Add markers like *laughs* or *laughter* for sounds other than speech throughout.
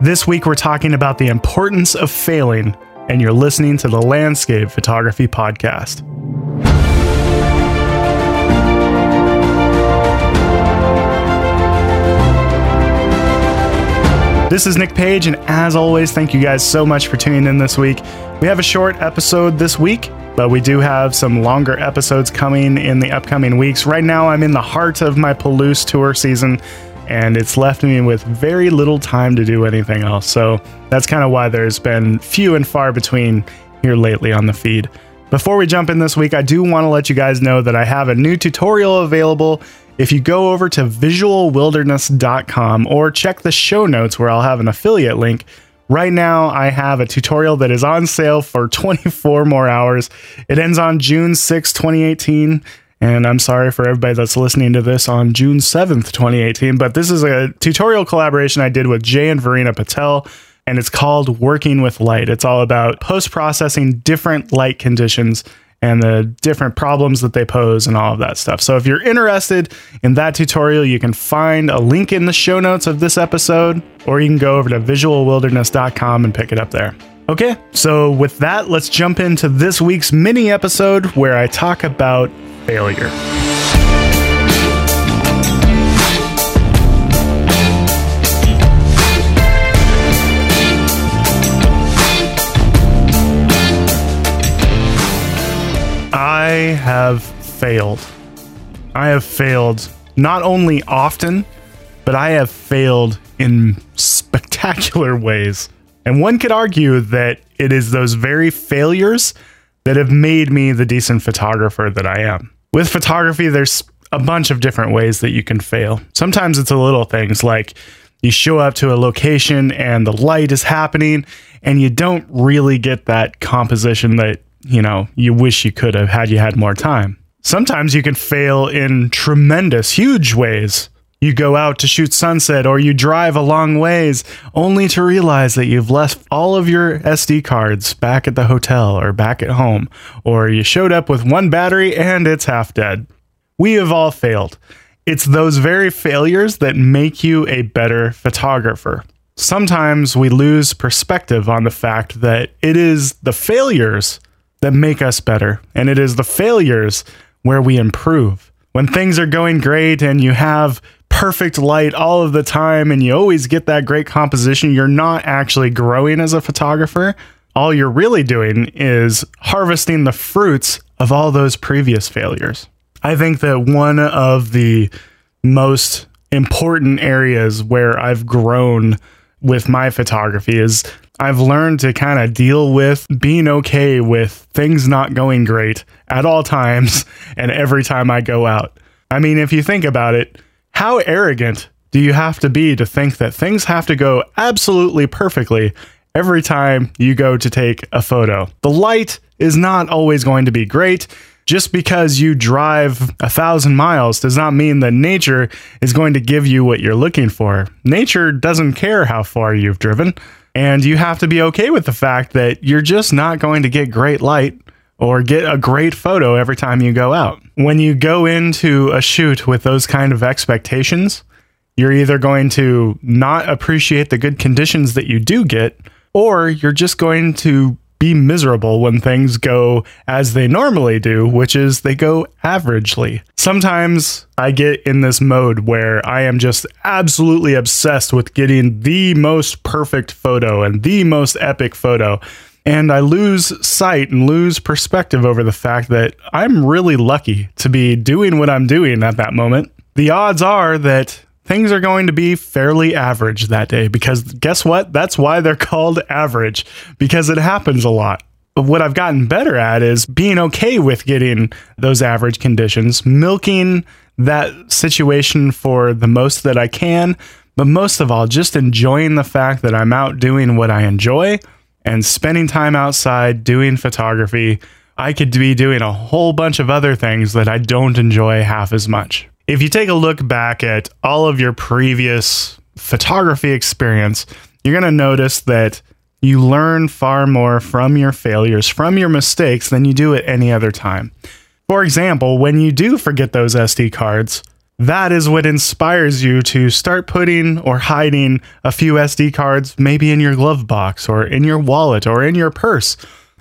This week, we're talking about the importance of failing, and you're listening to the Landscape Photography Podcast. This is Nick Page, and as always, thank you guys so much for tuning in this week. We have a short episode this week, but we do have some longer episodes coming in the upcoming weeks. Right now, I'm in the heart of my Palouse tour season, and it's left me with very little time to do anything else. So that's kind of why there's been few and far between here lately on the feed. Before we jump in this week, I do want to let you guys know that I have a new tutorial available if you go over to visualwilderness.com or check the show notes where I'll have an affiliate link, right now I have a tutorial that is on sale for *laughs* 24 more hours. It ends on June 6, 2018. And I'm sorry for everybody that's listening to this on June 7th, 2018, but this is a tutorial collaboration I did with Jay and Varina Patel, and it's called Working with Light. It's all about post processing different light conditions and the different problems that they pose and all of that stuff. So if you're interested in that tutorial, you can find a link in the show notes of this episode, or you can go over to visualwilderness.com and pick it up there. Okay, so with that, let's jump into this week's mini episode where I talk about failure. I have failed. I have failed not only often, but I have failed in spectacular ways. And one could argue that it is those very failures that have made me the decent photographer that I am. With photography, there's a bunch of different ways that you can fail. Sometimes it's a little things like you show up to a location and the light is happening and you don't really get that composition that you know, you wish you could have had you had more time. Sometimes you can fail in tremendous, huge ways. You go out to shoot sunset or you drive a long ways only to realize that you've left all of your SD cards back at the hotel or back at home, or you showed up with one battery and it's half dead. We have all failed. It's those very failures that make you a better photographer. Sometimes we lose perspective on the fact that it is the failures that make us better. And it is the failures where we improve. When things are going great and you have perfect light all of the time and you always get that great composition, you're not actually growing as a photographer. All you're really doing is harvesting the fruits of all those previous failures. I think that one of the most important areas where I've grown with my photography is I've learned to kind of deal with being okay with things not going great at all times *laughs* and every time I go out. I mean, if you think about it, how arrogant do you have to be to think that things have to go absolutely perfectly every time you go to take a photo? The light is not always going to be great. Just because you drive a thousand miles does not mean that nature is going to give you what you're looking for. Nature doesn't care how far you've driven. And you have to be okay with the fact that you're just not going to get great light or get a great photo every time you go out. When you go into a shoot with those kind of expectations, you're either going to not appreciate the good conditions that you do get, or you're just going to be miserable when things go as they normally do, which is they go averagely. Sometimes I get in this mode where I am just absolutely obsessed with getting the most perfect photo and the most epic photo. And I lose sight and lose perspective over the fact that I'm really lucky to be doing what I'm doing at that moment. The odds are that things are going to be fairly average that day because guess what? That's why they're *laughs* called average because it happens a lot. But what I've gotten better at is being okay with getting those average conditions, milking that situation for the most that I can, but most of all, just enjoying the fact that I'm out doing what I enjoy and spending time outside doing photography. I could be doing a whole bunch of other things that I don't enjoy half as much if you take a look back at all of your previous photography experience, you're going to notice that you learn far more from your failures, from your mistakes, than you do at any other time. For example, when you do forget those SD cards, that is what inspires you to start putting or hiding a few SD cards maybe in your glove box or in your wallet or in your purse.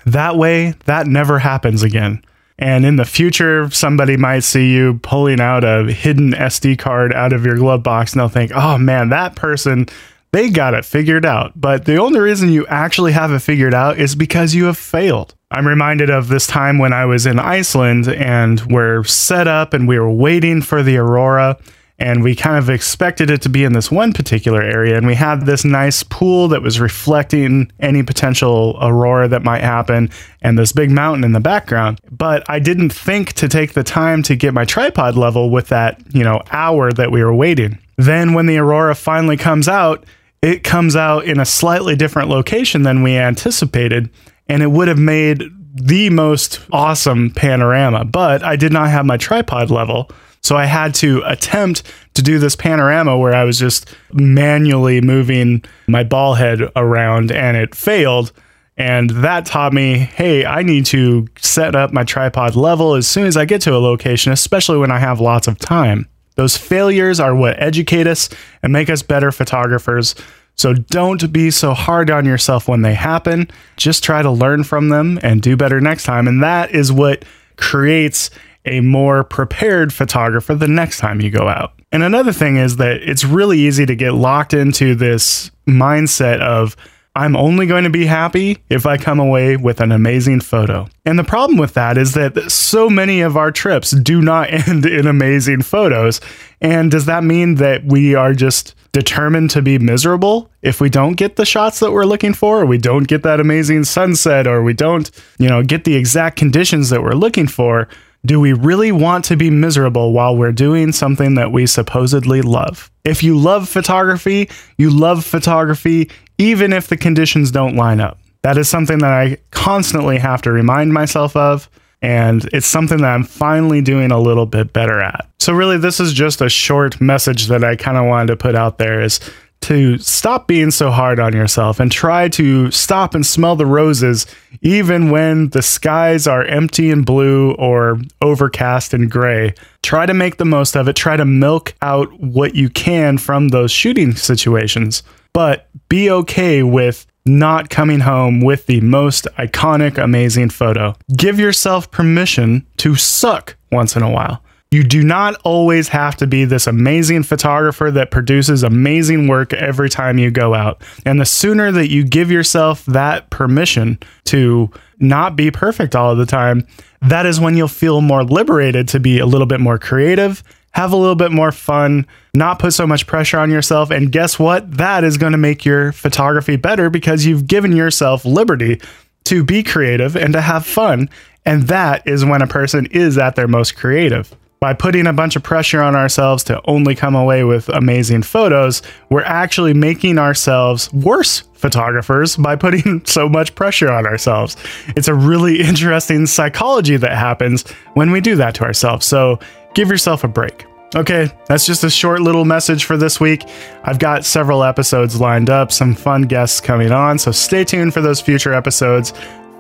That way, that never happens again. And in the future, somebody might see you pulling out a hidden SD card out of your glove box and they'll think, oh man, that person, they got it figured out. But the only reason you actually have it figured out is because you have failed. I'm reminded of this time when I was in Iceland and we're set up and we were waiting for the aurora and we kind of expected it to be in this one particular area and we had this nice pool that was reflecting any potential aurora that might happen and this big mountain in the background. But i didn't think to take the time to get my tripod level with that you know hour that we were waiting. Then when the aurora finally comes out it comes out in a slightly different location than we anticipated and it would have made the most awesome panorama. But I did not have my tripod level. So I had to attempt to do this panorama where I was just manually moving my ball head around and it failed. And that taught me hey, I need to set up my tripod level as soon as I get to a location, especially when I have lots of time. Those failures are what educate us and make us better photographers. So don't be so hard on yourself when they happen. Just try to learn from them and do better next time. And that is what creates a more prepared photographer the next time you go out. And another thing is that it's really easy to get locked into this mindset of, I'm only going to be happy if I come away with an amazing photo. And the problem with that is that so many of our trips do not *laughs* end in amazing photos. And does that mean that we are just determined to be miserable if we don't get the shots that we're looking for, or we don't get that amazing sunset, or we don't, you know, get the exact conditions that we're looking for? Do we really want to be miserable while we're doing something that we supposedly love? If you love photography, you love photography even if the conditions don't line up. That is something that I constantly have to remind myself of. And it's something that I'm finally doing a little bit better at. So, really, this is just a short message that I kind of wanted to put out there is to stop being so hard on yourself and try to stop and smell the roses, even when the skies are empty and blue or overcast and gray. Try to make the most of it. Try to milk out what you can from those shooting situations, but be okay with not coming home with the most iconic, amazing photo. Give yourself permission to suck once in a while. You do not always have to be this amazing photographer that produces amazing work every time you go out. And the sooner that you give yourself that permission to not be perfect all of the time, that is when you'll feel more liberated to be a little bit more creative, have a little bit more fun, not put so much pressure on yourself. And guess what? That is going to make your photography better because you've given yourself liberty to be creative and to have fun. And that is when a person is at their most creative by putting a bunch of pressure on ourselves to only come away with amazing photos, we're actually making ourselves worse photographers by *laughs* putting so much pressure on ourselves. It's a really interesting psychology that happens when we do that to ourselves. So give yourself a break. Okay, that's just a short little message for this week. I've got several episodes lined up, some fun guests coming on, so stay tuned for those future episodes.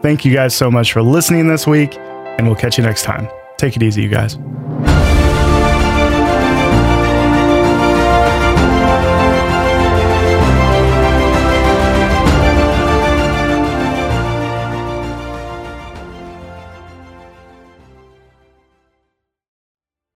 Thank you guys so much for listening this week, and we'll catch you next time. Take it easy, you guys.